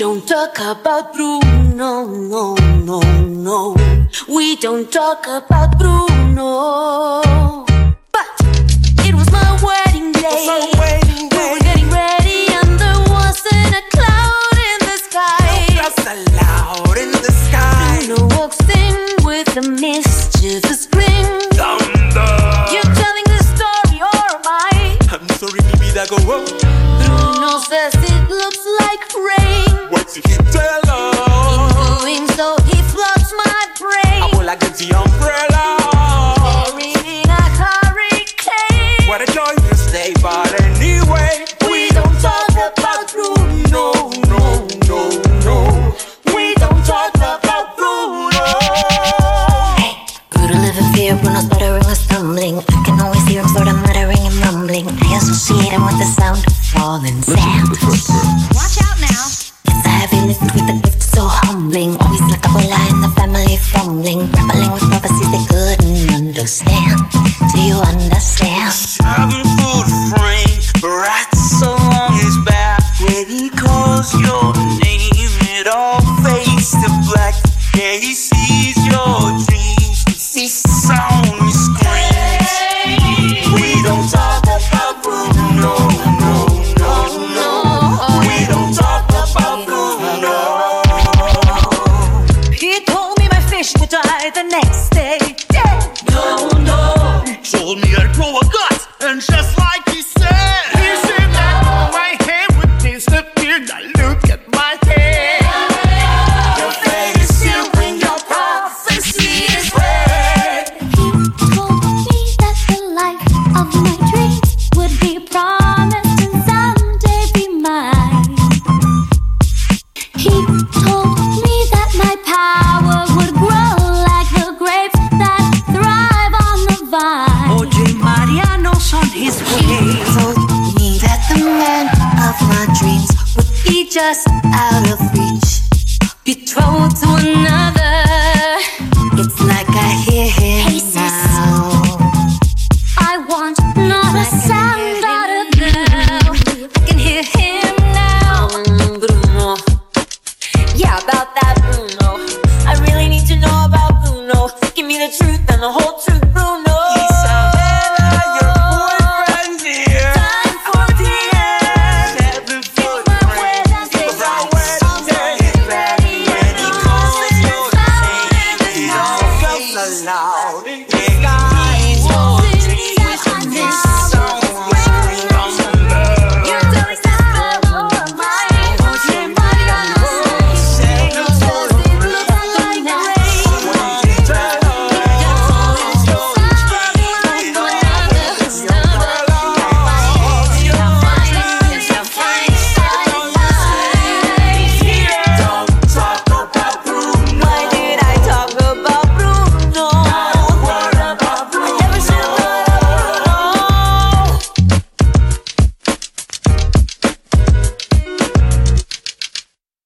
don't talk about Bruno, no, no, no. We don't talk about Bruno. But it was my wedding day. wedding We were getting ready, and there wasn't a cloud in the sky. That's allowed in the sky. Bruno walks in with a mischievous grin. Thunder. You're telling the story, or am I? I'm sorry, baby, that go wrong. Bruno says it looks like rain. Tell us? Prophecies they couldn't understand. Do you understand? Having food frame, right so long his back. When he calls your Told me I'd a gut, and just like he said, he said that my hair would disappear. Now look at my hair. just out of reach. Betrothed to another. It's like I hear him hey, now. I want not a sound out of you. I can hear him now. Um, Bruno. Yeah, about that Bruno. I really need to know about Bruno. Give me the truth and the whole truth, Bruno. yeah Guys, this song.